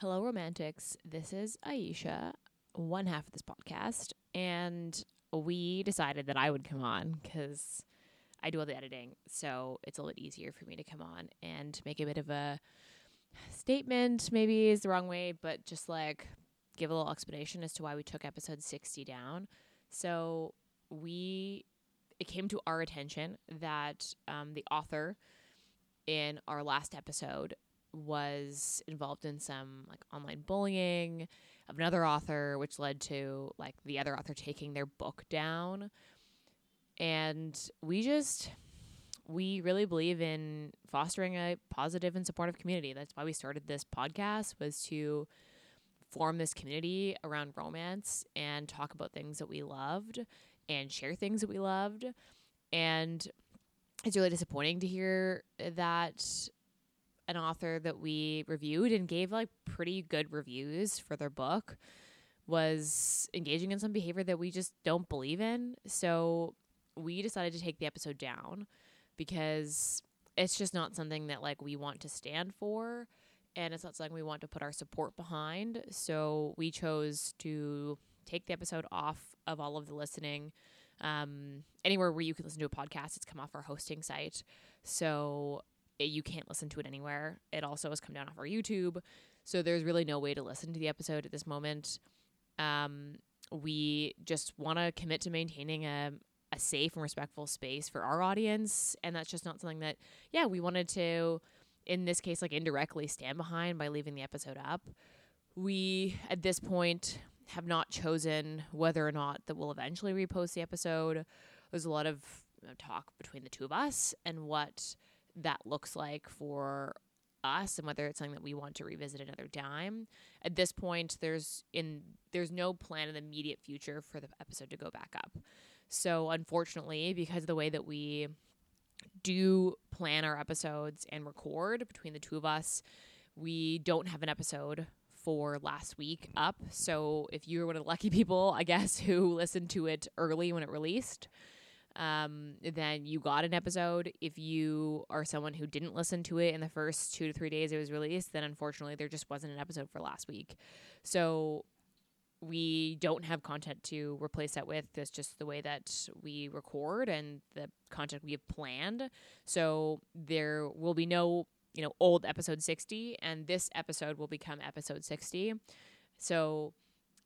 Hello, romantics. This is Aisha, one half of this podcast, and we decided that I would come on because I do all the editing, so it's a little easier for me to come on and make a bit of a statement. Maybe is the wrong way, but just like give a little explanation as to why we took episode sixty down. So we, it came to our attention that um, the author in our last episode was involved in some like online bullying of another author, which led to like the other author taking their book down. And we just we really believe in fostering a positive and supportive community. That's why we started this podcast was to form this community around romance and talk about things that we loved and share things that we loved. And it's really disappointing to hear that an author that we reviewed and gave like pretty good reviews for their book was engaging in some behavior that we just don't believe in. So we decided to take the episode down because it's just not something that like we want to stand for and it's not something we want to put our support behind. So we chose to take the episode off of all of the listening um, anywhere where you can listen to a podcast. It's come off our hosting site. So you can't listen to it anywhere. It also has come down off our YouTube. So there's really no way to listen to the episode at this moment. Um, we just want to commit to maintaining a, a safe and respectful space for our audience. And that's just not something that, yeah, we wanted to, in this case, like indirectly stand behind by leaving the episode up. We, at this point, have not chosen whether or not that we'll eventually repost the episode. There's a lot of you know, talk between the two of us and what that looks like for us and whether it's something that we want to revisit another time. At this point, there's in there's no plan in the immediate future for the episode to go back up. So unfortunately, because the way that we do plan our episodes and record between the two of us, we don't have an episode for last week up. So if you were one of the lucky people, I guess, who listened to it early when it released, um, then you got an episode. If you are someone who didn't listen to it in the first two to three days it was released, then unfortunately there just wasn't an episode for last week. So we don't have content to replace that with. That's just the way that we record and the content we have planned. So there will be no, you know, old episode 60, and this episode will become episode 60. So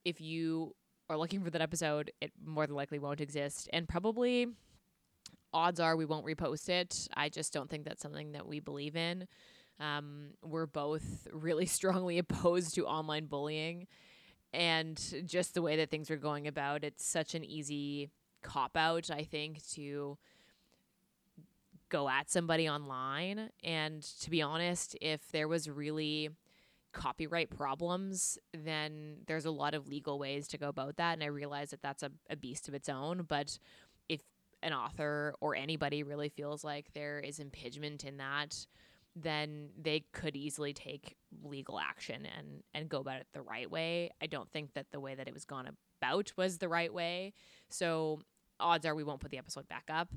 if you are looking for that episode, it more than likely won't exist. And probably odds are we won't repost it. I just don't think that's something that we believe in. Um, we're both really strongly opposed to online bullying. And just the way that things are going about, it's such an easy cop out, I think, to go at somebody online. And to be honest, if there was really copyright problems, then there's a lot of legal ways to go about that. And I realize that that's a, a beast of its own. But if an author or anybody really feels like there is impingement in that, then they could easily take legal action and, and go about it the right way. I don't think that the way that it was gone about was the right way. So odds are we won't put the episode back up.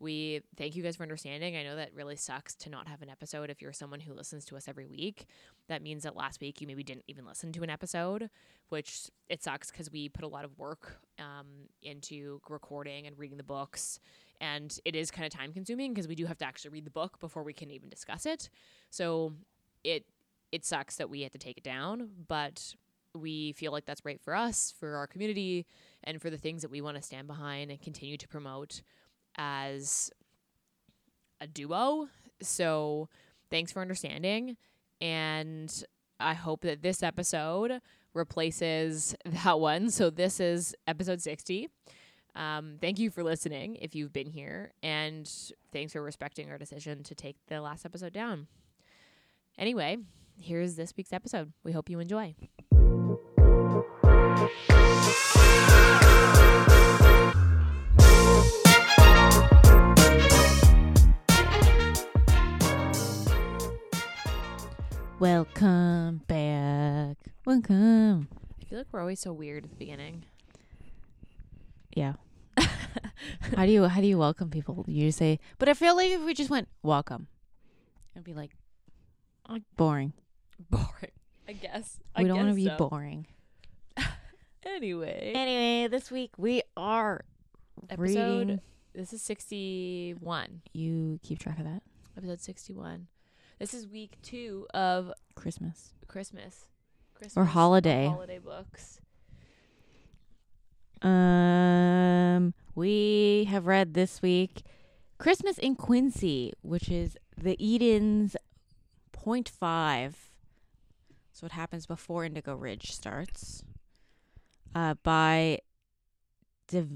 We thank you guys for understanding. I know that really sucks to not have an episode if you're someone who listens to us every week. That means that last week you maybe didn't even listen to an episode, which it sucks because we put a lot of work um, into recording and reading the books. And it is kind of time consuming because we do have to actually read the book before we can even discuss it. So it it sucks that we had to take it down, but we feel like that's right for us, for our community, and for the things that we want to stand behind and continue to promote as a duo. So thanks for understanding. And I hope that this episode replaces that one. So this is episode 60. Um, thank you for listening if you've been here. And thanks for respecting our decision to take the last episode down. Anyway, here's this week's episode. We hope you enjoy. Welcome back. Welcome. I feel like we're always so weird at the beginning. Yeah. how do you how do you welcome people? You just say, but I feel like if we just went welcome, it'd be like, like boring. Boring. I guess. I we don't want to be so. boring. Anyway, Anyway, this week we are episode. reading. This is sixty-one. You keep track of that. Episode sixty-one. This is week two of Christmas. Christmas. Christmas or holiday. Holiday books. Um, we have read this week Christmas in Quincy, which is the Eden's point five. So it happens before Indigo Ridge starts. Uh, by Dev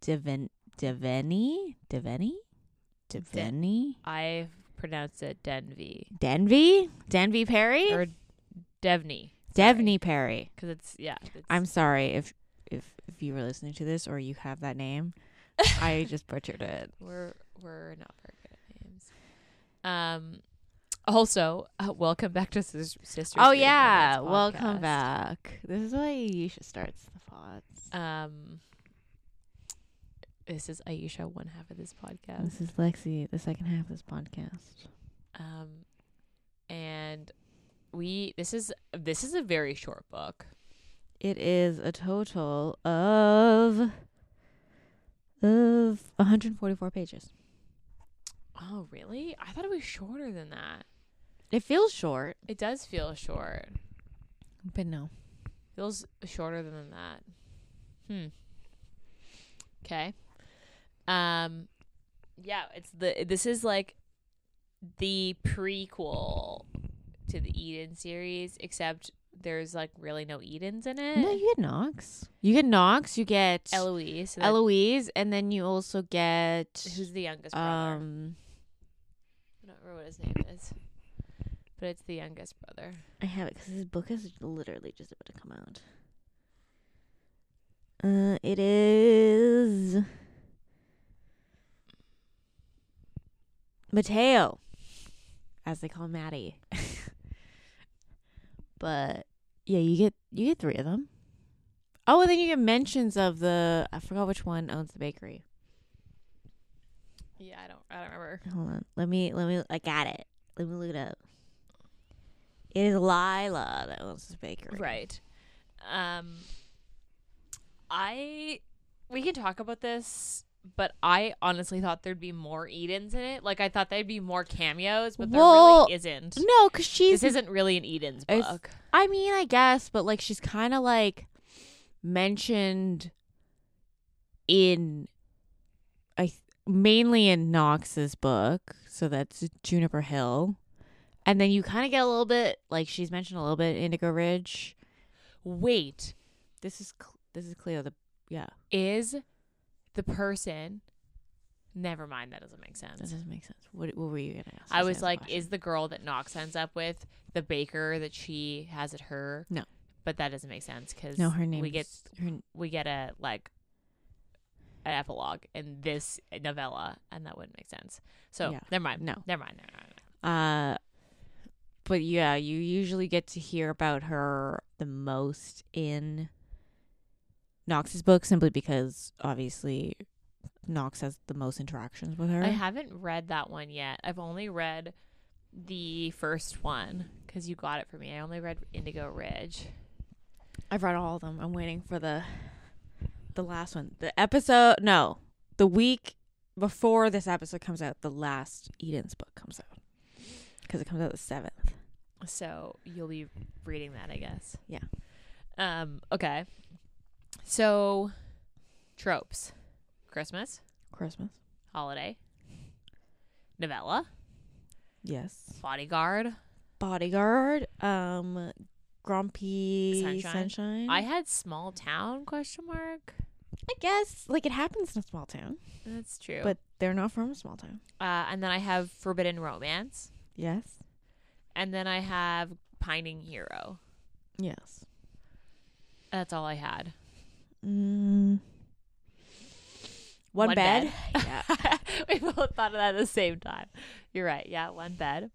Deven Deveni Deveni Deveni I pronounced it Denvy Denvy Denvy Perry or Devney. Devney Perry. Because it's yeah. It's, I'm sorry if if if you were listening to this or you have that name. I just butchered it. We're we're not very good at names. Um. Also, uh, welcome back to Sis- Sister. Oh yeah, welcome back. This is why you should start the pods. Um. This is Aisha, one half of this podcast. This is Lexi, the second half of this podcast. Um, and we this is this is a very short book. It is a total of of 144 pages. Oh really? I thought it was shorter than that. It feels short, It does feel short. but no. Feels shorter than that. Hmm. Okay. Um yeah, it's the this is like the prequel to the Eden series except there's like really no Edens in it. No, you get Knox. You get Knox. You get Eloise, so Eloise, and then you also get who's the youngest brother. um. I don't remember what his name is. But it's the youngest brother. I have it because this book is literally just about to come out. Uh, it is Mateo, as they call Maddie. but yeah, you get you get three of them. Oh, and then you get mentions of the I forgot which one owns the bakery. Yeah, I don't I don't remember. Hold on, let me let me I got it. Let me look it up. It is Lyla that owns this bakery. Right. Um I we can talk about this, but I honestly thought there'd be more Edens in it. Like I thought there'd be more cameos, but there really isn't. No, because she's. This isn't really an Eden's book. I mean, I guess, but like she's kind of like mentioned in, I th- mainly in Knox's book. So that's Juniper Hill, and then you kind of get a little bit like she's mentioned a little bit Indigo Ridge. Wait, This is Cl- this is Cleo. The yeah, is the person Never mind, that doesn't make that sense. doesn't make sense. What what were you gonna ask? I was like, question. is the girl that Knox ends up with the baker that she has at her? No. but that doesn't make sense because no her name? we get her, we get a like an epilogue in this novella, and that wouldn't make sense. So Yeah. never mind. no. Never mind. Never mind. Never mind. Uh, but yeah, you usually get to hear about her the most in Knox's book, simply because obviously Knox has the most interactions with her. I haven't read that one yet. I've only read the first one because you got it for me. I only read Indigo Ridge. I've read all of them. I'm waiting for the the last one. The episode, no, the week before this episode comes out, the last Eden's book comes out because it comes out the seventh. So you'll be reading that, I guess. Yeah. Um. Okay. So, tropes: Christmas, Christmas, holiday, novella, yes. bodyguard. Bodyguard, um, Grumpy Sunshine. Sunshine. I had small town question mark. I guess like it happens in a small town, That's true. but they're not from a small town. uh, and then I have forbidden romance, Yes. and then I have pining hero. Yes. That's all I had. Mm. One, One bed. bed. yeah. we both thought of that at the same time. You're right. Yeah, one bed.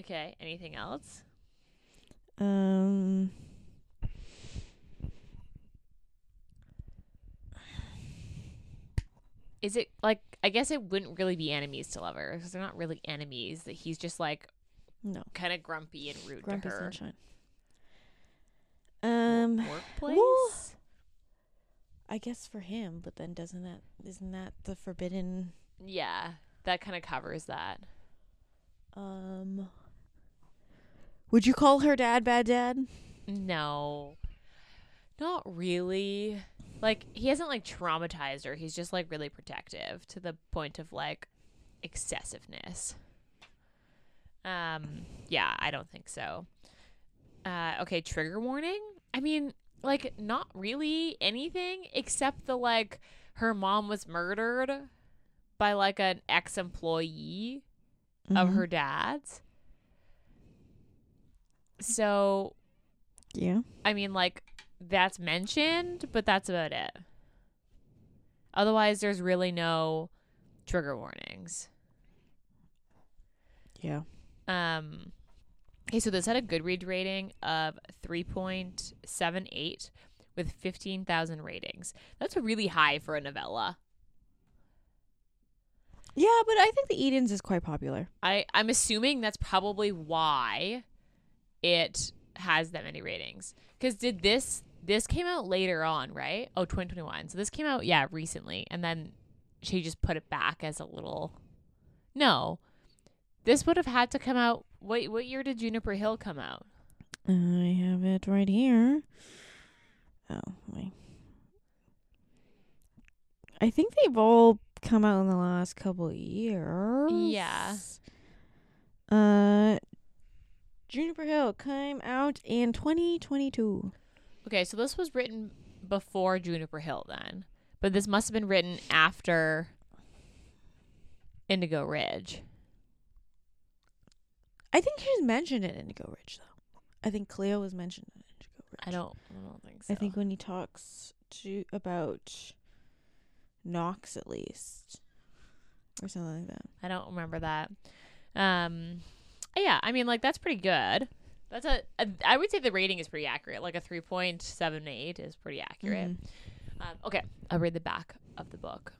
Okay. Anything else? Um. Is it like I guess it wouldn't really be enemies to lovers because they're not really enemies. That he's just like No. kind of grumpy and rude Grumpy to her sunshine. Um, workplace. well- I guess for him, but then doesn't that isn't that the forbidden? yeah, that kind of covers that. Um, would you call her dad bad dad? No, not really. Like he hasn't like traumatized her. He's just like really protective to the point of like excessiveness. Um, yeah, I don't think so. Uh, okay, trigger warning. I mean, like not really anything except the like her mom was murdered by like an ex-employee of Mhm. her dad's. So Yeah. I mean, like, that's mentioned, but that's about it. Otherwise, there's really no trigger warnings. Yeah. Um, okay, so this had a Goodreads rating of 3.78 with 15,000 ratings. That's really high for a novella. Yeah, but I think the Edens is quite popular. I, I'm assuming that's probably why it has that many ratings. Because did this this came out later on, right? Oh, 2021. So this came out, yeah, recently, and then she just put it back as a little. No, this would have had to come out. What what year did Juniper Hill come out? I have it right here. Oh, wait. I think they've all come out in the last couple of years. Yeah. Uh, Juniper Hill came out in 2022. Okay, so this was written before Juniper Hill, then, but this must have been written after Indigo Ridge. I think she's mentioned it in Indigo Ridge, though. I think Cleo was mentioned in Indigo Ridge. I don't, I don't think so. I think when he talks to about Knox, at least, or something like that. I don't remember that. Um, yeah, I mean, like that's pretty good. That's a, a I would say the rating is pretty accurate. Like a three point seven eight is pretty accurate. Mhm. Um, okay, I'll read the back of the book.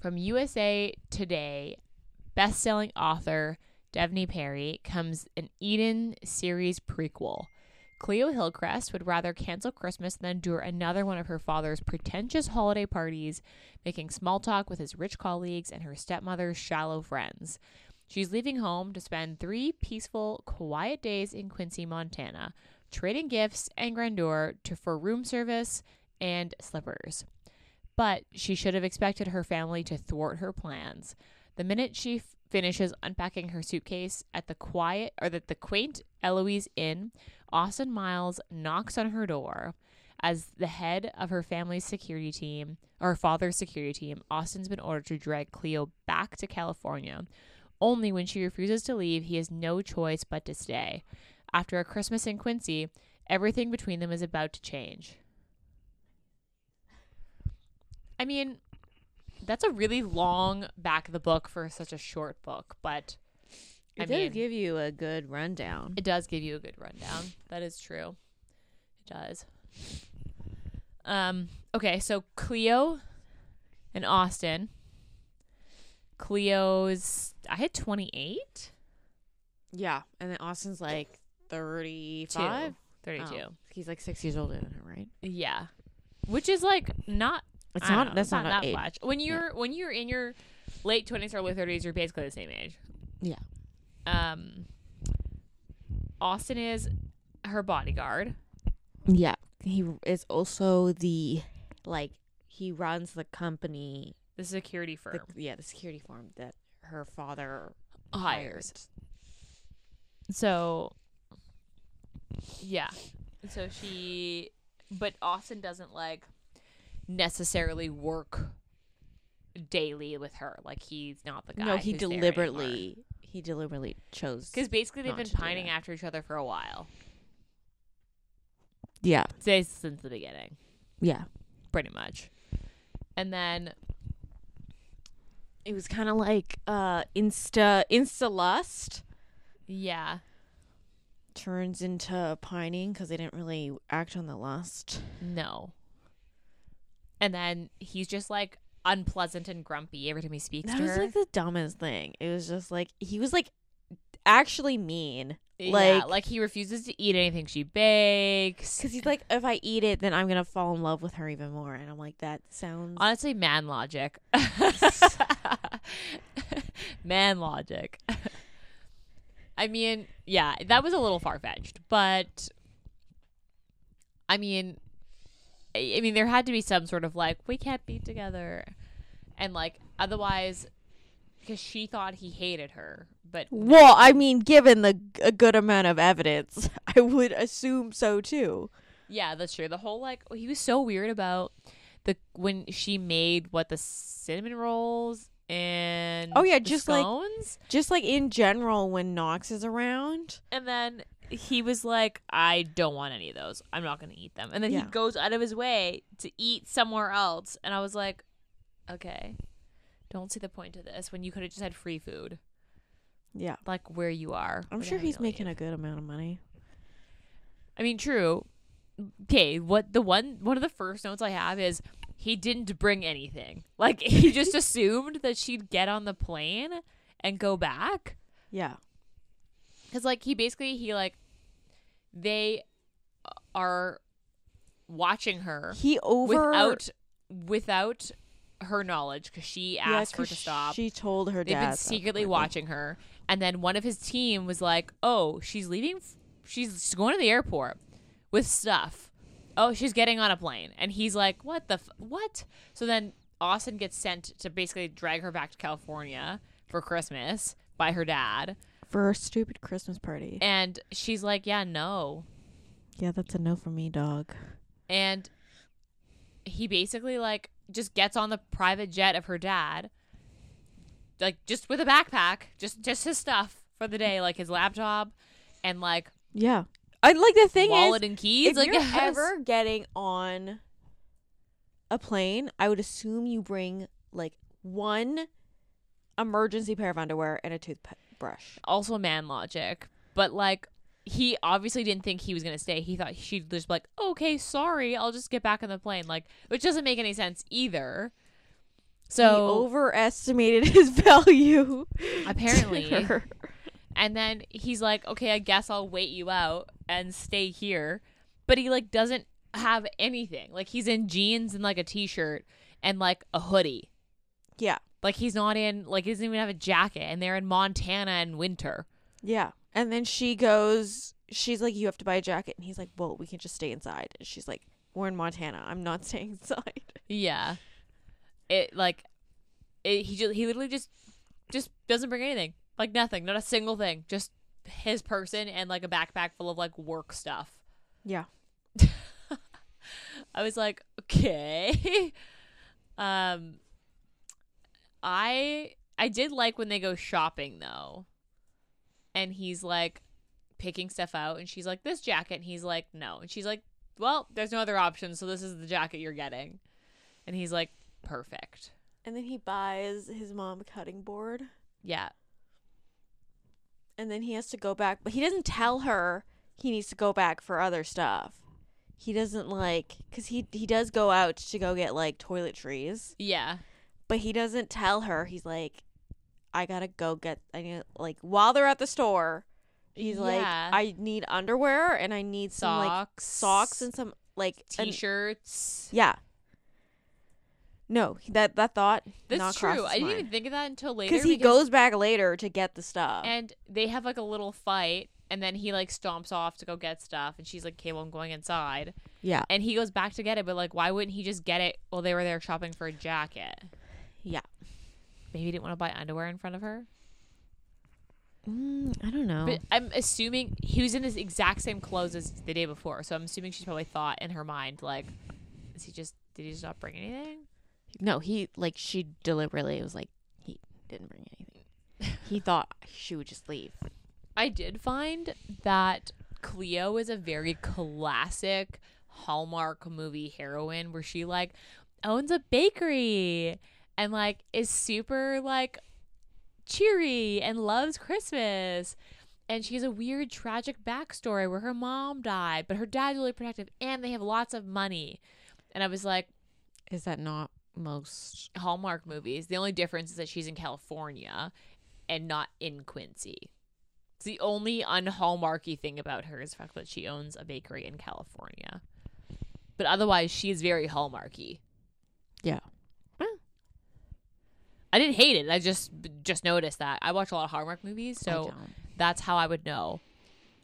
From USA Today, best-selling author Devney Perry comes an Eden series prequel. Cleo Hillcrest would rather cancel Christmas than endure another one of her father's pretentious holiday parties, making small talk with his rich colleagues and her stepmother's shallow friends. She's leaving home to spend three peaceful, quiet days in Quincy, Montana, trading gifts and grandeur to for room service and slippers. But she should have expected her family to thwart her plans. The minute she f- finishes unpacking her suitcase at the quiet or that the quaint Eloise Inn, Austin Miles knocks on her door. As the head of her family's security team, or her father's security team, Austin's been ordered to drag Cleo back to California. Only when she refuses to leave, he has no choice but to stay. After a Christmas in Quincy, everything between them is about to change. I mean, that's a really long back of the book for such a short book, but It I does mean, give you a good rundown. it does give you a good rundown. That is true. It does. Um. Okay, so Cleo and Austin. Cleo's I had twenty eight. yeah, and then Austin's like thirty-five. 32. Oh, he's like six years older than her, right? Yeah. Which is like not It's don't know, that's it's not, that age. much. When you're when you're in your late twenties, early thirties, you're basically the same age. Yeah. Um. Austin is her bodyguard. Yeah, he is also the like he runs the company. The security firm The, yeah, the security firm that her father hires. hired. So, yeah. So she, but Austin doesn't like necessarily work daily with her. Like he's not the guy. No, he deliberately he deliberately chose. Because basically they've been pining after each other for a while. yeah, Say since the beginning, yeah. pretty much. And then It was kind of like uh insta insta lust yeah, turns into pining because they didn't really act on the lust. no. And then he's just like unpleasant and grumpy every time he speaks That to was like the dumbest thing. It was just like he was like actually mean. yeah, Like- like he refuses to eat anything she bakes. Because he's like, if I eat it, then I'm gonna fall in love with her even more. And I'm like, that sounds. Honestly, man logic. man logic. I mean, yeah, that was a little far fetched, but I mean, I mean, there had to be some sort of like, we can't be together, and like, otherwise, because she thought he hated her, but well, I mean, given the a good amount of evidence, I would assume so too. Yeah, that's true. The whole like he was so weird about the when she made what the cinnamon rolls and Oh, yeah, just, like- Just like in general, when Knox is around, and then he was like, "I don't want any of those. I'm not going to eat them." And then Yeah. he goes out of his way to eat somewhere else, and I was like, "Okay, don't see the point of this when you could have just had free food, yeah, like where you are." I'm sure he's making a good amount of money. I mean, true. Okay, what the one one of the first notes I have is he didn't bring anything. Like he just assumed that she'd get on the plane and go back Yeah, cuz like he basically he like they are watching her he over without without her knowledge cuz she yeah, asked her 'cause to stop. She told her dad. They've been secretly watching her, and then one of his team was like, "Oh, she's leaving. She's she's going to the airport with stuff. Oh, she's getting on a plane." And he's like, "What the f- what?" So then Austin gets sent to basically drag her back to California for Christmas by her dad, for a stupid Christmas party. and she's like, "Yeah, no." Yeah, that's a no for me, dog. And he basically like just gets on the private jet of her dad, like just with a backpack, just just his stuff for the day, like his laptop and like Yeah, I like the thing wallet is, and keys. if like you're yes. ever getting on a plane, I would assume you bring like one emergency pair of underwear and a toothbrush. also man logic, but like he obviously didn't think he was gonna stay. He thought she'd just be like, okay, sorry, I'll just get back on the plane, like which doesn't make any sense either. he So overestimated his value. Apparently. And then he's like, okay, I guess I'll wait you out and stay here. But he like doesn't have anything. Like he's in jeans and like a t-shirt and like a hoodie. yeah, Like he's not in like he doesn't even have a jacket and they're in Montana in winter. yeah. And then she goes, she's like, "You have to buy a jacket," and he's like, "Well, we can just stay inside." And she's like, "We're in Montana. I'm not staying inside." Yeah. It like it, he just he literally just just doesn't bring anything. Like nothing, not a single thing. Just his person and like a backpack full of like work stuff. Yeah. I was like, okay. um I I did like when they go shopping though. And he's like picking stuff out and she's like, This jacket and he's like, No. And she's like, Well, there's no other option, so this is the jacket you're getting. And he's like, Perfect. And then he buys his mom a cutting board. Yeah. and then he has to go back but he doesn't tell her he needs to go back for other stuff he doesn't like because he he does go out to go get like toiletries Yeah. But he doesn't tell her he's like i gotta go get i need like while they're at the store he's like i need underwear and i need some like Socks. socks and some like t-shirts. yeah no that that thought That's not true. I didn't even think of that until later. because he goes back later to get the stuff and they have like a little fight and then he like stomps off to go get stuff and she's like okay well i'm going inside yeah and he goes back to get it but like why wouldn't he just get it while they were there shopping for a jacket yeah. Maybe he didn't want to buy underwear in front of her? Mm, i don't know. But i'm assuming he was in his exact same clothes as the day before so i'm assuming she probably thought in her mind like is he just did he just not bring anything? No, he like she deliberately was like he didn't bring anything. he thought she would just leave. I did find that Cleo is a very classic Hallmark movie heroine where she like owns a bakery and like is super like cheery and loves Christmas. And she has a weird tragic backstory where her mom died, but her dad's really protective and they have lots of money. And I was like, Is that not most? Hallmark movies. The only difference is that she's in California and not in Quincy. It's the only unhallmarky thing about her is the fact that she owns a bakery in California. But otherwise, she is very hallmarky. Yeah. I didn't hate it. I just just noticed that. I watch a lot of Hallmark movies, so that's how I would know.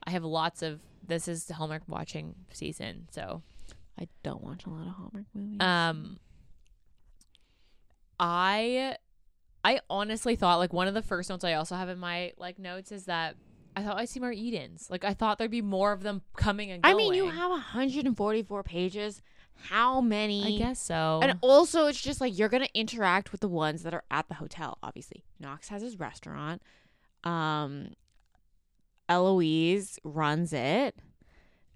I have lots of this is the Hallmark watching season, so I don't watch a lot of Hallmark movies. um I I honestly thought like one of the first notes I also have in my like notes is that I thought I'd see more Edens. Like I thought there'd be more of them coming and going. I mean, you have 144 pages. How many? I guess so. And also, it's just like you're gonna interact with the ones that are at the hotel. Obviously, Knox has his restaurant. Um, Eloise runs it,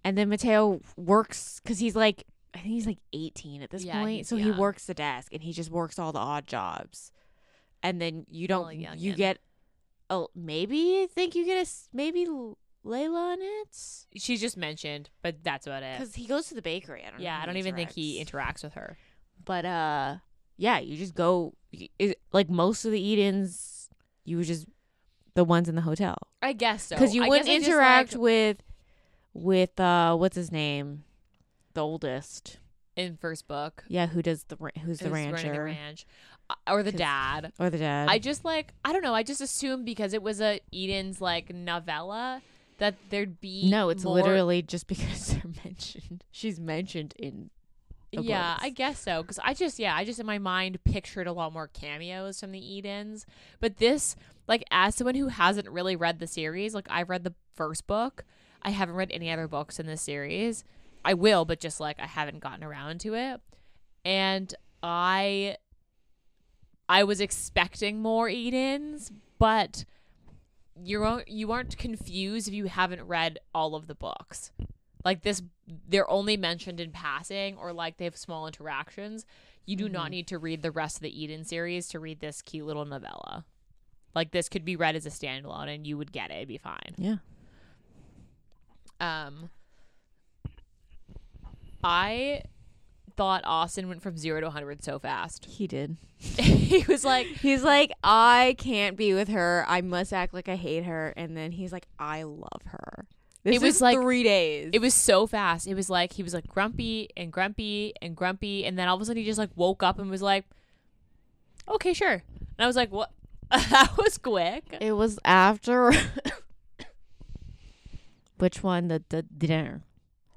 and then Mateo works because he's like I think he's like 18 at this Yeah, point, so he works the desk and he just works all the odd jobs. And then you don't you get oh maybe I think you get a s- maybe Layla in it She's just mentioned, but that's about it. because he goes to the bakery. I don't Yeah, if I don't even think he interacts. with her. But uh, yeah, you just go. It, like most of the Edens, you would just the ones in the hotel I guess so. because you I wouldn't guess I just, interact with with uh what's his name, the oldest. in first book. Yeah, who does the who's the rancher the ranch, Uh, or the dad. or the dad? I just like I don't know. I just assumed because it was a Eden's like novella that there'd be no, it's more- literally just because they're mentioned. She's mentioned in. yeah, books. I guess so. Because I just yeah, I just in my mind pictured a lot more cameos from the Edens. But this like as someone who hasn't really read the series, like I've read the first book. I haven't read any other books in this series. I will, but just like I haven't gotten around to it. And I I was expecting more Edens, but you aren't you aren't confused if you haven't read all of the books. Like this they're only mentioned in passing or like they have small interactions. You do not Mhm. need to read the rest of the Eden series to read this cute little novella. Like this could be read as a standalone and you would get it, it'd be fine. Yeah. Um I thought Austin went from 0 to 100 so fast. He did. he was like He's like, I can't be with her. I must act like I hate her. And then he's like, I love her. This It was like- three days. it was so fast. It was like he was like grumpy and grumpy and grumpy and then all of a sudden he just like woke up and was like okay, sure. And I was like, "What?" that was quick. It was after. Which one? The, the dinner.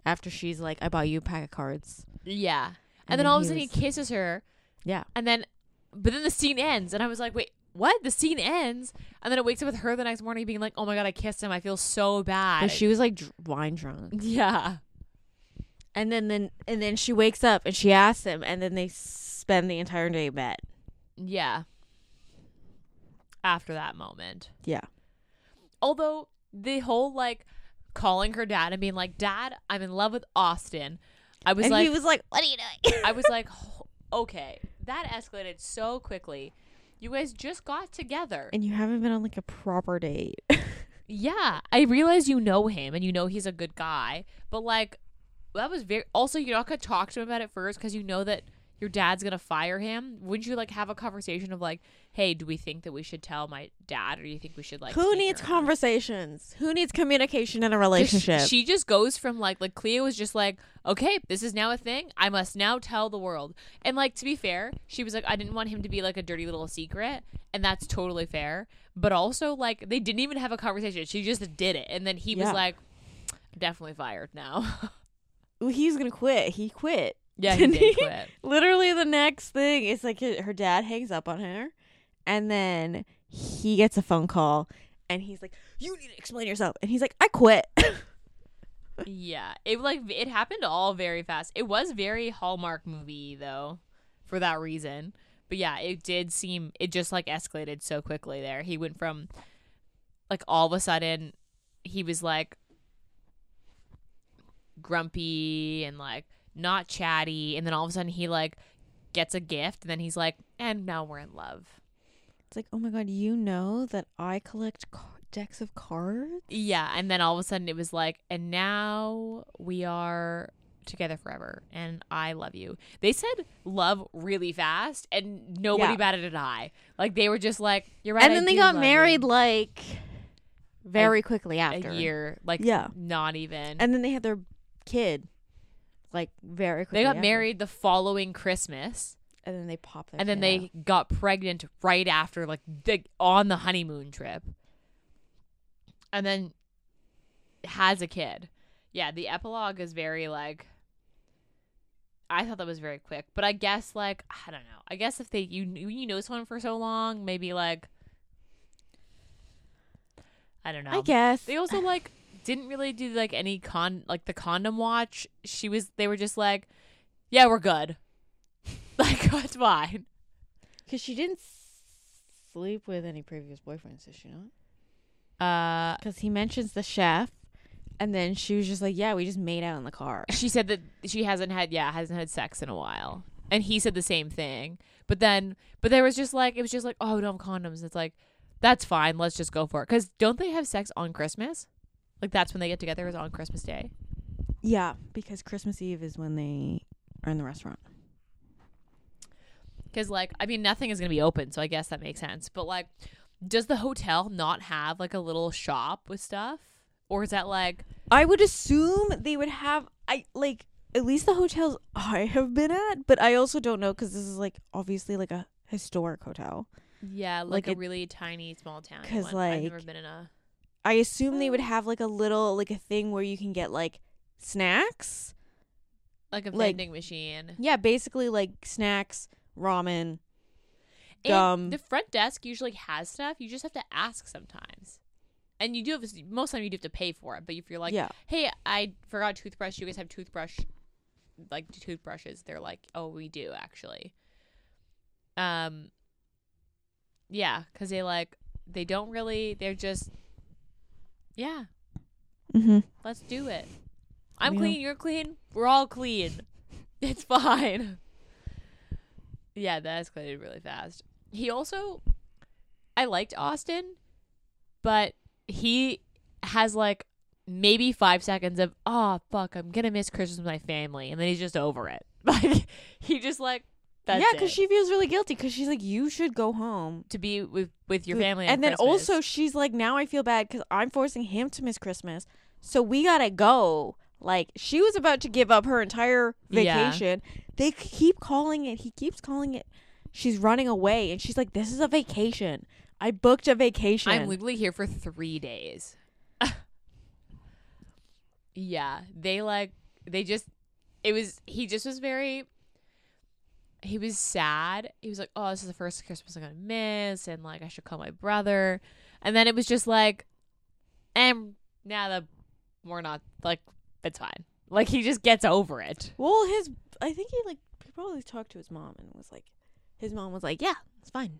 After she's like, I bought you a pack of cards. Yeah. And, And then then all of a sudden he kisses her Yeah. and then but then the scene ends and I was like, "Wait, what? The scene ends?" And then it wakes up with her the next morning being like, "Oh my god, I kissed him. I feel so bad." But she was like dr- wine drunk. yeah. And then, then and then she wakes up and she asks him, and then they spend the entire day in bed. Yeah. After that moment. Yeah. Although the whole like calling her dad and being like, "Dad, I'm in love with Austin." I was and like he was like, "What are you doing?" I was like, "Ho- "Okay, that escalated so quickly. You guys just got together." and you haven't been on like a proper date. Yeah, I realize you know him and you know he's a good guy, but like that was very. Also, you're not gonna talk to him about it first because you know that your dad's gonna fire him. Wouldn't you like have a conversation of like, "Hey, do we think that we should tell my dad, or do you think we should like?" Who needs around?" conversations? Who needs communication in a relationship? She just goes from like like Cleo was just like, okay, this is now a thing. I must now tell the world. And like to be fair, she was like, I didn't want him to be like a dirty little secret, and that's totally fair. But also like they didn't even have a conversation. She just did it, and then he was like, definitely fired now. He's gonna quit. He quit. Yeah, he quit. Literally, the next thing is like her her dad hangs up on her, and then he gets a phone call, and he's like, "You need to explain yourself," and he's like, "I quit." Yeah, it like it happened all very fast. It was very Hallmark movie though, for that reason. But yeah, it did seem it just like escalated so quickly there. He went from like all of a sudden he was like grumpy and like not chatty and then all of a sudden he like gets a gift and then he's like and now we're in love. It's like, oh my god, you know that I collect ca- decks of cards. Yeah, and then all of a sudden it was like, and now we are together forever, and I love you. They said love really fast, and nobody Yeah. batted an eye. Like they were just like, "You're right." and I then they got married you." like very quickly after a year, like Yeah. not even. And then they had their kid, like very quickly. they got after. married the following Christmas, and then they popped. And then they out. got pregnant right after, like the, on the honeymoon trip, and then has a kid. Yeah, the epilogue is very like. I thought that was very quick, but I guess like I don't know. I guess if they you you know someone for so long, maybe like I don't know. I guess They also like didn't really do like any con like the condom watch. She was they were just like, yeah, we're good. like it's fine. because she didn't sleep with any previous boyfriends, did she not? Uh, Because he mentions the chef, and then she was just like, "Yeah, we just made out in the car." she said that she hasn't had yeah hasn't had sex in a while, and he said the same thing. But then, but there was just like it was just like oh don't have condoms. It's like that's fine. Let's just go for it. Because don't they have sex on Christmas? Like that's when they get together is on Christmas Day. Yeah, because Christmas Eve is when they are in the restaurant. Because, like, I mean, nothing is going to be open, so I guess that makes sense. But, like, does the hotel not have, like, a little shop with stuff? Or is that, like, I would assume they would have. I like at least the hotels I have been at, but I also don't know because this is like obviously like a historic hotel. yeah, like, Like a it- really tiny, small town? 'Cause, one? I've never been in a. I assume they would have like a little like a thing where you can get like snacks. Like a like- vending machine. Yeah, basically like snacks, ramen. And Gum. the front desk usually has stuff. You just have to ask sometimes. And you do have, most of the time you do have to pay for it. But if you're like, yeah, hey, I forgot toothbrush. You guys have toothbrush, like toothbrushes. They're like, oh, we do actually. Um. Yeah, because they like they don't really. They're just, yeah. mm-hmm. Let's do it. I'm Yeah. clean. You're clean. We're all clean. It's fine. Yeah, that escalated really fast. He also, I liked Austin, but he has like maybe five seconds of oh fuck, I'm gonna miss Christmas with my family, and then he's just over it. Like he just like that's yeah, it. because she feels really guilty because she's like, you should go home. to be with with your family, on and then Christmas. also she's like, now I feel bad because I'm forcing him to miss Christmas, so we gotta go. Like she was about to give up her entire Yeah. vacation. They keep calling it. He keeps calling it. She's running away, and she's like, "This is a vacation. I booked a vacation." I'm legally here for three days. yeah, they like they just it was he just was very he was sad. He was like, "Oh, this is the first Christmas I'm gonna miss," and like I should call my brother. And then it was just like, and now that we're not like it's fine. Like he just gets over it. well, his. I think he like he probably talked to his mom and was like, his mom was like, "Yeah, it's fine,"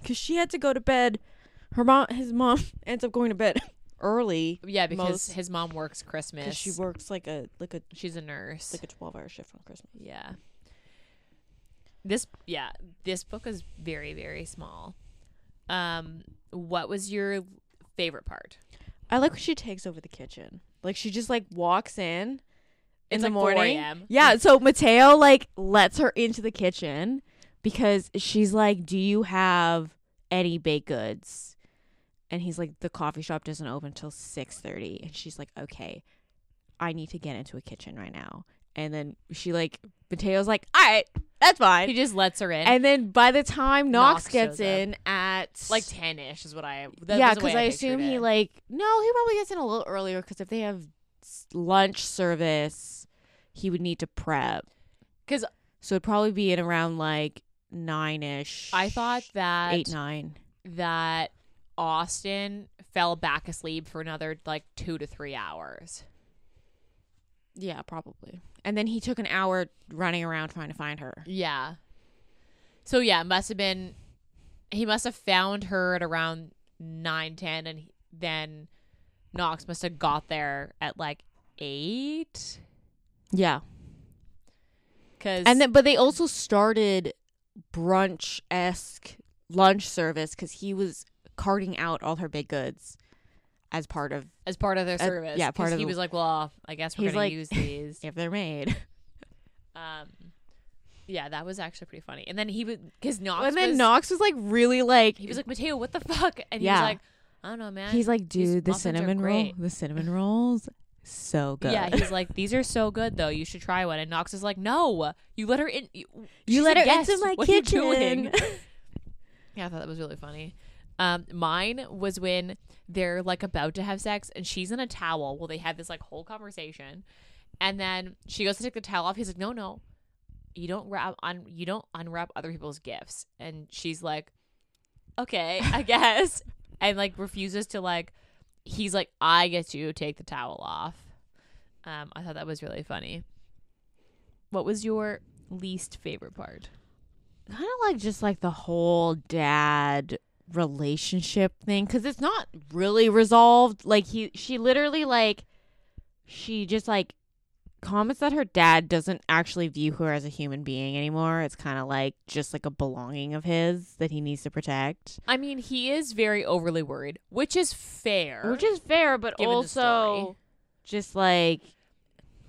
because she had to go to bed. Her mom, his mom, ends up going to bed early Yeah, because Most- his mom works Christmas. she works like a like a She's a nurse. like a twelve hour shift on Christmas. Yeah. This yeah, this book is very very small. Um what was your favorite part? I like when she takes over the kitchen. Like she just like walks in in It's the like morning. Yeah, so Mateo like lets her into the kitchen because she's like, "Do you have any baked goods?" And he's like, "The coffee shop doesn't open until 6:30." And she's like, "Okay, I need to get into a kitchen right now." And then she like Mateo's like, "All right, that's fine." He just lets her in. and then by the time Knox, Knox gets up. in at like 10ish is what I that yeah, was the way because I, I assume he like no, he probably gets in a little earlier because if they have lunch service, he would need to prep because so it'd probably be in around like nine ish. I thought that eight nine. that Austin fell back asleep for another like 2 to 3 hours. Yeah, probably. And then he took an hour running around trying to find her. Yeah. So yeah, must have been he must have found her at around 9 10 and he, then Knox must have got there at like 8 Yeah, cuz and then but they also started brunch esque lunch service because he was carting out all her big goods as part of as part of their service. yeah, part of he the- was like, "Well, I guess we're He's going like- to use these." if they're made. um yeah, that was actually pretty funny. And then he would cuz Knox and then was, Knox was like really like he was like, "Mateo, what the fuck?" And he Yeah. was like, I don't know, man. He's like, dude, the cinnamon roll, the cinnamon rolls, so good. Yeah, he's like, these are so good though. You should try one. And Knox is like, no, you let her in. You, you let her into my What kitchen. Yeah, I thought that was really funny. Um, mine was when they're like about to have sex and she's in a towel. Well, they have this like whole conversation, and then she goes to take the towel off. He's like, "No, no, you don't wrap on. You don't unwrap other people's gifts." And she's like, "Okay, I guess," and like refuses to like. He's like, "I get to take the towel off." Um, I thought that was really funny. What was your least favorite part? kind of like just like the whole dad relationship thing because it's not really resolved like he she literally like she just like comments that her dad doesn't actually view her as a human being anymore it's kind of like just like a belonging of his that he needs to protect I mean, he is very overly worried, which is fair. which is fair but also just like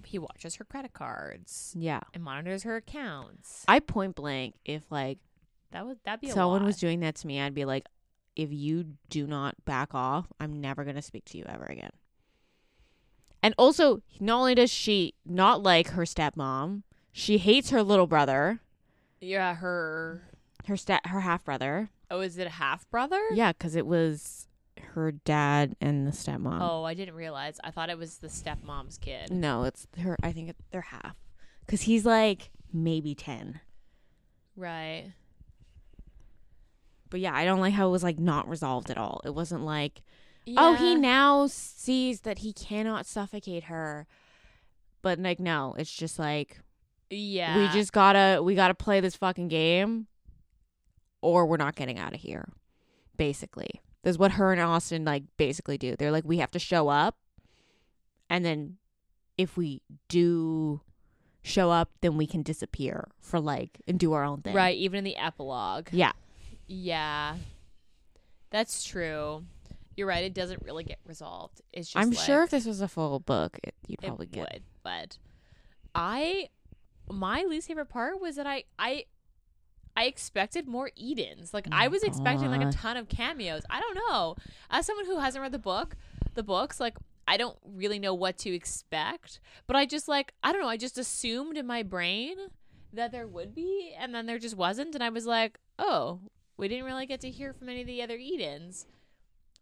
he watches her credit cards yeah and monitors her accounts. i point blank if like That would that'd be someone lot. was doing that to me, I'd be like, if you do not back off, I'm never going to speak to you ever again. And also, not only does she not like her stepmom, she hates her little brother, yeah, her. her step, her half brother. Oh, is it a half brother? Yeah, because it was her dad and the stepmom. Oh, I didn't realize. I thought it was the stepmom's kid. No, it's her. I think it, they're half. Because he's like maybe 10. Right. But yeah, I don't like how it was like not resolved at all. It wasn't like, oh he now sees that he cannot suffocate her but like no it's just like Yeah. we just gotta we gotta play this fucking game or we're not getting out of here basically that's what her and austin like basically do they're like we have to show up and then if we do show up then we can disappear for like and do our own thing right. Even in the epilogue. yeah Yeah. That's true. You're right. It doesn't really get resolved. It's just. i'm like- sure if this was a full book it, you'd it probably get would, but I my least favorite part was that I I I expected more Edens. Like I Oh, was expecting like a ton of cameos. I don't know. As someone who hasn't read the book, the books, like I don't really know what to expect. But I just like I don't know, I just assumed in my brain that there would be and then there just wasn't and I was like, "Oh, we didn't really get to hear from any of the other Edens."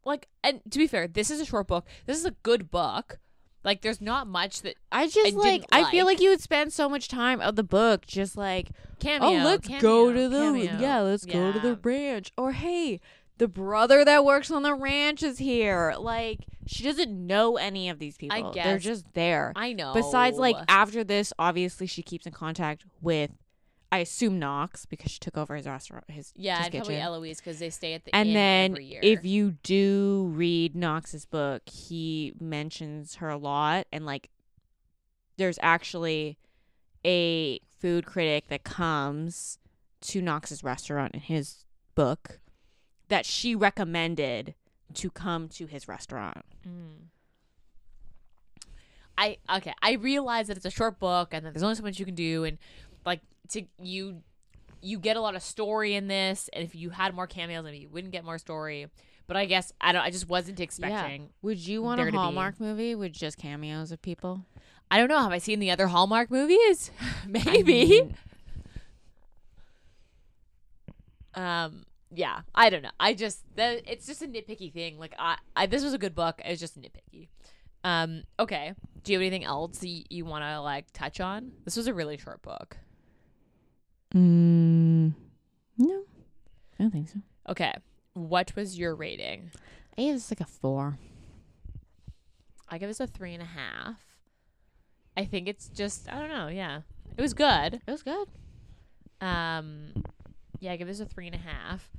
Like and to be fair, this is a short book. This is a good book. Like there's not much that I just I like I feel like. you would spend so much time of the book just like cameo. oh let's cameo, go to the cameo. yeah let's go to the ranch or hey the brother that works on the ranch is here like she doesn't know any of these people they're just there I know. besides like after this obviously she keeps in contact with I assume Knox because she took over his restaurant his yeah, his and probably. Eloise because they stay at the and then if you do read Knox's book, he mentions her a lot and like there's actually a food critic that comes to Knox's restaurant in his book that she recommended to come to his restaurant. Mm. I okay. I realize that it's a short book and that there's only so much you can do, and like to you, you get a lot of story in this. And if you had more cameos, maybe you wouldn't get more story. But I guess I don't. I just wasn't expecting. Would you want a to be- Hallmark movie with just cameos of people? I don't know. Have I seen the other Hallmark movies? I maybe. mean, um yeah i don't know i just the, it's just a nitpicky thing like I, I this was a good book it was just nitpicky um okay do you have anything else you, you want to like touch on this was a really short book mm, no, I don't think so. okay what was your rating I gave this like a four. i give this a three and a half i think it's just i don't know yeah it was good It was good. um yeah i give this a three and a half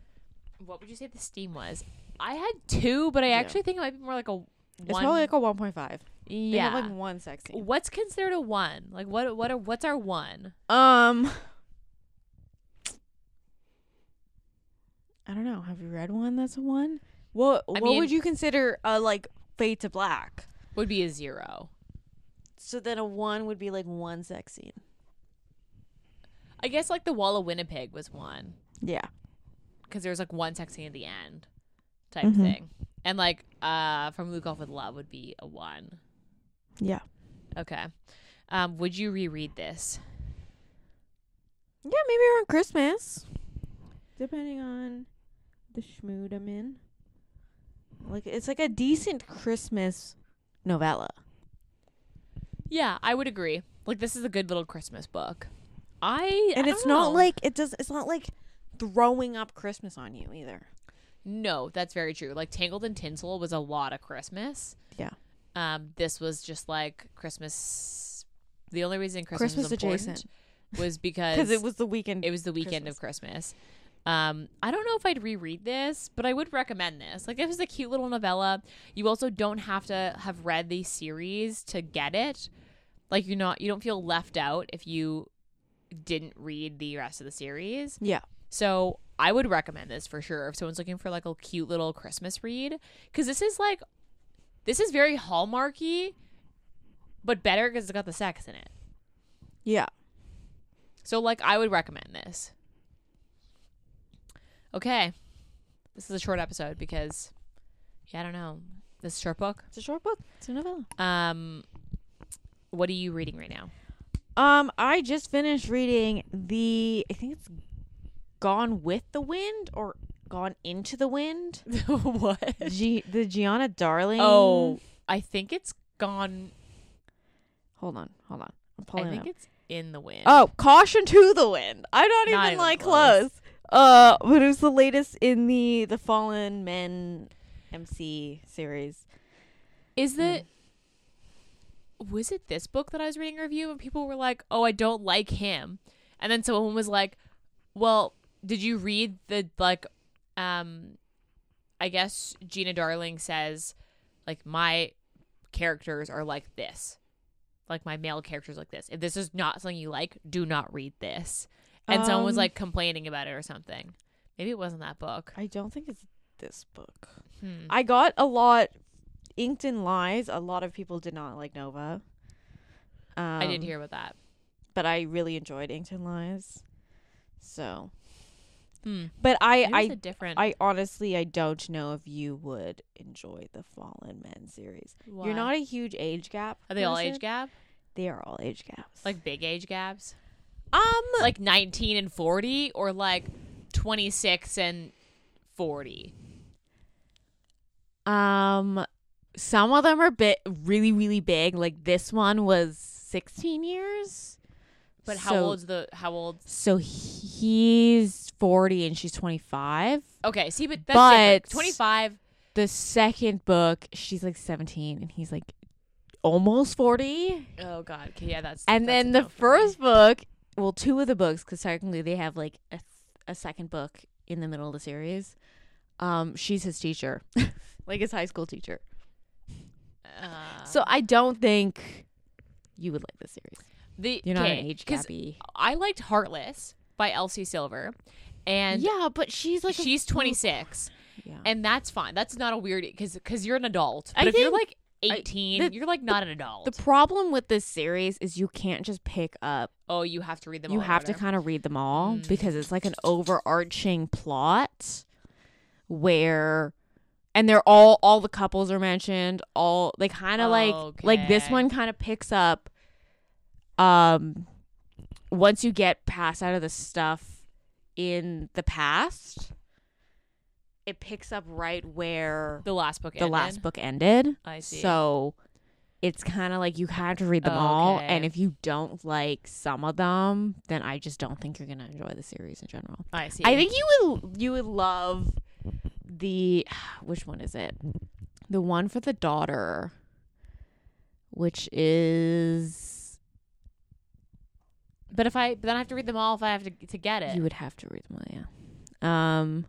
what would you say the steam was i had two but i Yeah. actually think it might be more like a It's probably like a one point five. They yeah have like one sex scene. What's considered a one? Like what? What are? What's our one? Um, I don't know. Have you read one that's a one? What I What mean- would you consider a like fade to black? Would be a zero. So then a one would be like one sex scene. I guess like the Wall of Winnipeg was one Yeah. because there was like one sex scene at the end, type Mhm. thing. And like uh from Lukov with Love would be a one. Yeah. Okay. Um, would you reread this? Yeah, maybe around Christmas. Depending on the schmood I'm in. Like it's like a decent Christmas novella. Yeah, I would agree. Like this is a good little Christmas book. I And I it's not know. like it does it's not like throwing up Christmas on you either. No, that's very true. Like Tangled and Tinsel was a lot of Christmas. Yeah. Um, this was just like Christmas. The only reason Christmas, Christmas was important adjacent. was because Because it was the weekend. it was the weekend of Christmas. Um, I don't know if I'd reread this, but I would recommend this. Like, it was a cute little novella. You also don't have to have read the series to get it. Like, you're not, you don't feel left out if you didn't read the rest of the series. yeah. So I would recommend this for sure if someone's looking for like a cute little Christmas read. Because this is like, this is very hallmarky, but better because it's got the sex in it. Yeah. So like I would recommend this. Okay. This is a short episode because yeah, I don't know. This is a short book. It's a short book. It's a novella. Um what are you reading right now? Um, I just finished reading the I think it's Gone with the Wind or Gone into the Wind. what? G- the Giana Darling. Oh, I think it's gone hold on, hold on. I'm I pulling it think up. it's in the wind. Oh, Caution to the Wind. I'm not, Not even, even like close. close. Uh, but it was the latest in the the Fallen Men MC series. Is the was it this book that I was reading a review and people were like, "Oh, I don't like him," and then someone was like, "Well, did you read the like, um, I guess Giana Darling says, like my characters are like this, like my male characters like this. If this is not something you like, do not read this." And someone was Um, like complaining about it or something. Maybe it wasn't that book. I don't think it's this book. Hmm. I got a lot Inked in Lies. A lot of people did not like Nova. Um, I didn't hear about that. but I really enjoyed Inked in Lies. So, Hmm. but I I a different. I honestly I don't know if you would enjoy the Fallen Men series. Why? You're not a huge age gap. Are they all age gap? They are all age gaps. Like big age gaps? Um Like 19 and 40 or like 26 and 40? um some of them are bit really really big. Like this one was 16 years. But how So- old's the how old? So he's 40 and she's 25. Okay, see but that's different. But- 25 The second book, she's like 17 and he's like almost 40. Oh god. Okay, yeah, that's And that's then the no for me. first book, well, two of the books, because technically they have like a, a second book in the middle of the series. Um, she's his teacher, like his high school teacher. uh, So I don't think you would like this series. the You're not an age gappy. I liked Heartless by Elsie Silver. And Yeah, but she's like she's 26 Yeah. and that's fine. That's not a weird cuz cuz you're an adult. I But if you're like 18, the- you're like not an adult. The problem with this series is you can't just pick up. oh, you have to read them you have to kind of read them all Mm. because it's like an overarching plot where and they're all all the couples are mentioned all they kind of like like this one kind of picks up um once you get past out of the stuff in the past it picks up right where the last book the ended. last book ended I see. so it's kind of like you have to read them all Okay. and if you don't like some of them then i just don't think you're gonna enjoy the series in general I see. i think you would you would love the which one is it the one for the daughter which is But if I but then I have to read them all if I have to to get it. you would have to read them all yeah um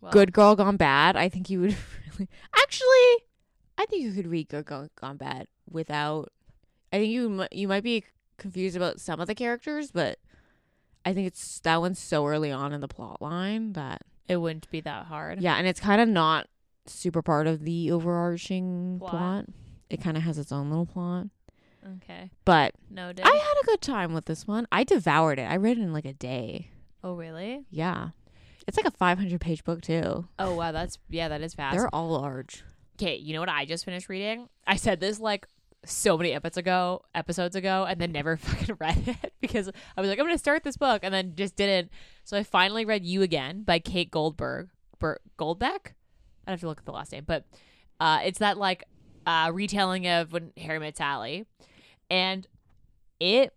Well, good girl gone bad i think you would really actually i think you could read good girl gone bad without i think you you might be confused about some of the characters but i think it's that one's so early on in the plot line that It wouldn't be that hard. yeah and it's kind of not super part of the overarching Plot. plot, it kind of has its own little plot Okay. but no, i had a good time with this one i devoured it i read it in like a day oh really? yeah It's like a 500 page book too. Oh wow, that's yeah, that is fast. They're all large. Okay, you know what I just finished reading? I said this like so many episodes ago, episodes ago, and then never fucking read it because I was like, I'm gonna start this book, and then just didn't. So I finally read You Again by Kate Goldberg, Ber- Goldbeck. I have to look at the last name, but uh, it's that like uh, retelling of when Harry met Sally, and it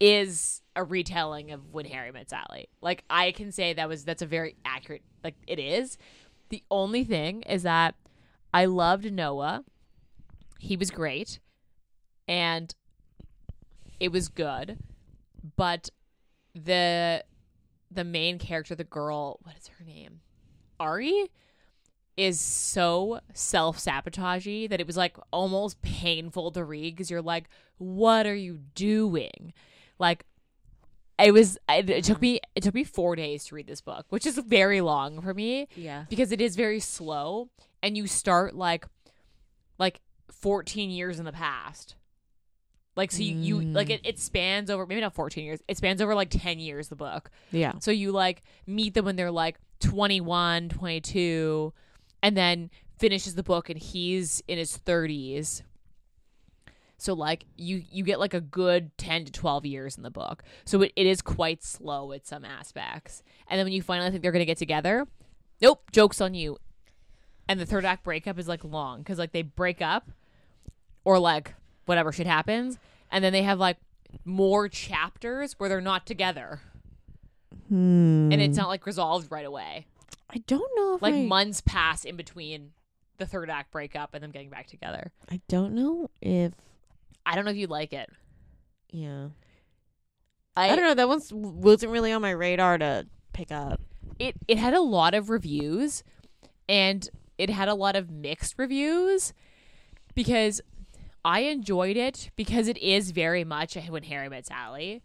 is a retelling of when Harry met Sally. Like I can say that was that's a very accurate. Like it is. The only thing is that I loved Noah. He was great, and it was good, but the the main character, the girl, what is her name? Ari is so self sabotagey that it was like almost painful to read because you're like, what are you doing? Like, it was. It, it took me. It took me four days to read this book, which is very long for me Yeah. because it is very slow, and you start like, like 14 years in the past. Like so you, you like it, it mm. spans over maybe not 14 years. It spans over like 10 years the book. Yeah. So you like meet them when they're like 21, 22, and then finishes the book and he's in his 30s. So like you you get like a good 10 to 12 years in the book. So it, it is quite slow at some aspects. And then when you finally think they're going to get together, nope, jokes on you. And the third act breakup is like long cuz like they break up or like whatever shit happens and then they have like more chapters where they're not together Hmm. and it's not like resolved right away. I don't know if Like I, months pass in between the third act breakup and them getting back together. I don't know if I don't know if you like it. yeah. I, I don't know. That one wasn't really on my radar to pick up. It it had a lot of reviews, and it had a lot of mixed reviews because I enjoyed it because it is very much a when Harry met Sally.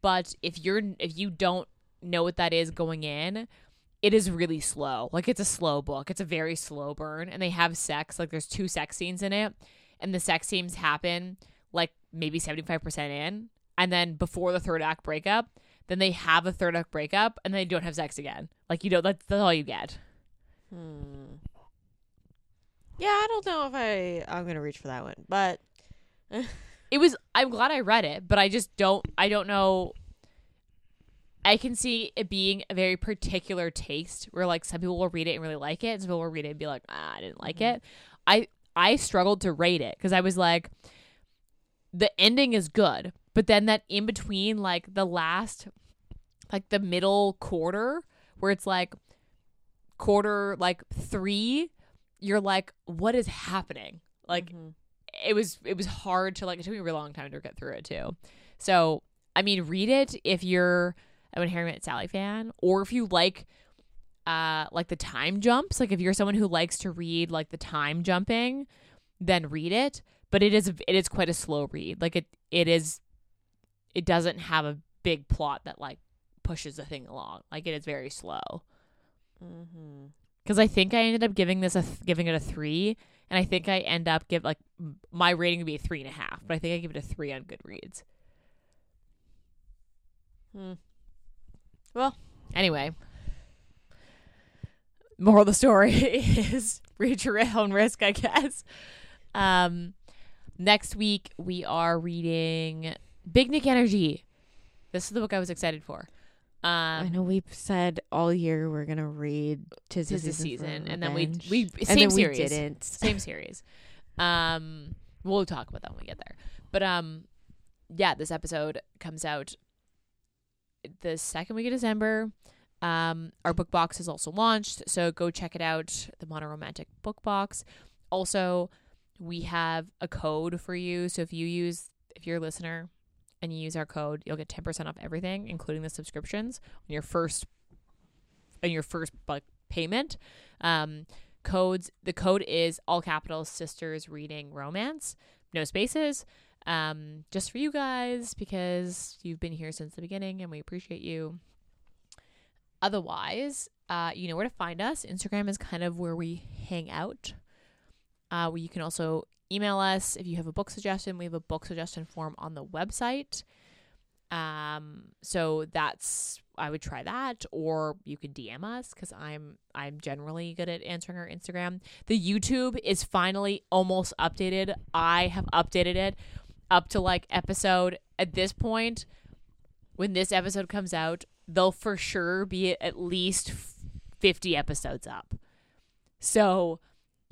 But if you're if you don't know what that is going in, it is really slow. Like it's a slow book. It's a very slow burn, and they have sex. Like there's two sex scenes in it, and the sex scenes happen like maybe seventy five percent in, and then before the third act breakup, then they have a third act breakup, and they don't have sex again. Like you know that's, that's all you get. Hmm. Yeah, I don't know if I I'm gonna reach for that one, but it was i'm glad i read it but i just don't i don't know i can see it being a very particular taste where like some people will read it and really like it and some people will read it and be like ah, i didn't like it i i struggled to rate it because i was like the ending is good but then that in between like the last like the middle quarter where it's like quarter like three you're like what is happening like it was it was hard to like it took me a really long time to get through it too. So I mean, read it if you're a When Harry Met Sally fan, or if you like uh like the time jumps. Like if you're someone who likes to read like the time jumping, then read it. But it is it is quite a slow read. Like it it is it doesn't have a big plot that like pushes the thing along. Like it is very slow. mm-hmm. Because I think I ended up giving this a th- giving it a three, and I think I end up give like m- my rating would be a three and a half, but I think I give it a three on Goodreads. Hmm. Well, anyway, moral of the story is read your own risk, I guess. Um, next week we are reading Big Nick Energy. This is the book I was excited for. Um, I know we've said all year we're gonna read Tis, Tis the season, season, and then we we and same then series. we didn't. same series. Um, we'll talk about that when we get there. But um, yeah, this episode comes out the second week of December. Um, our book box is also launched, so go check it out. The Modern Romantic book box. Also, we have a code for you. So if you use, if you're a listener and you use our code, you'll get ten percent off everything, including the subscriptions on your first, on your first like payment. Um, codes the code is all capitals sisters reading romance. No spaces. Um just for you guys because you've been here since the beginning and we appreciate you. Otherwise uh you know where to find us. Instagram is kind of where we hang out uh where you can also email us if you have a book suggestion we have a book suggestion form on the website um so that's I would try that or you could DM us cuz I'm I'm generally good at answering our Instagram. The YouTube is finally almost updated. I have updated it up to like episode at this point when this episode comes out, they'll for sure be at least 50 episodes up. So,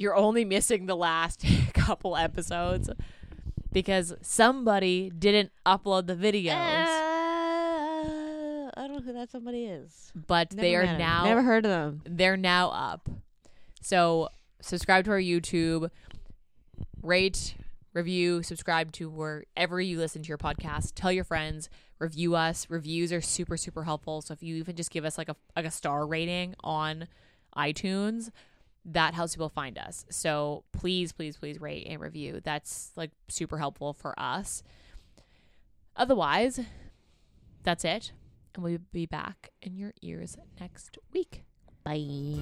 you're only missing the last couple episodes because somebody didn't upload the videos. Uh, I don't know who that somebody is. but they are now Never heard of them. they're now up. So subscribe to our YouTube, rate, review, subscribe to wherever you listen to your podcast. Tell your friends, review us. Reviews are super super helpful. So if you even just give us like a like a star rating on iTunes, that helps people find us. So please please please rate and review. That's like super helpful for us. Otherwise, that's it. And we'll be back in your ears next week. Bye.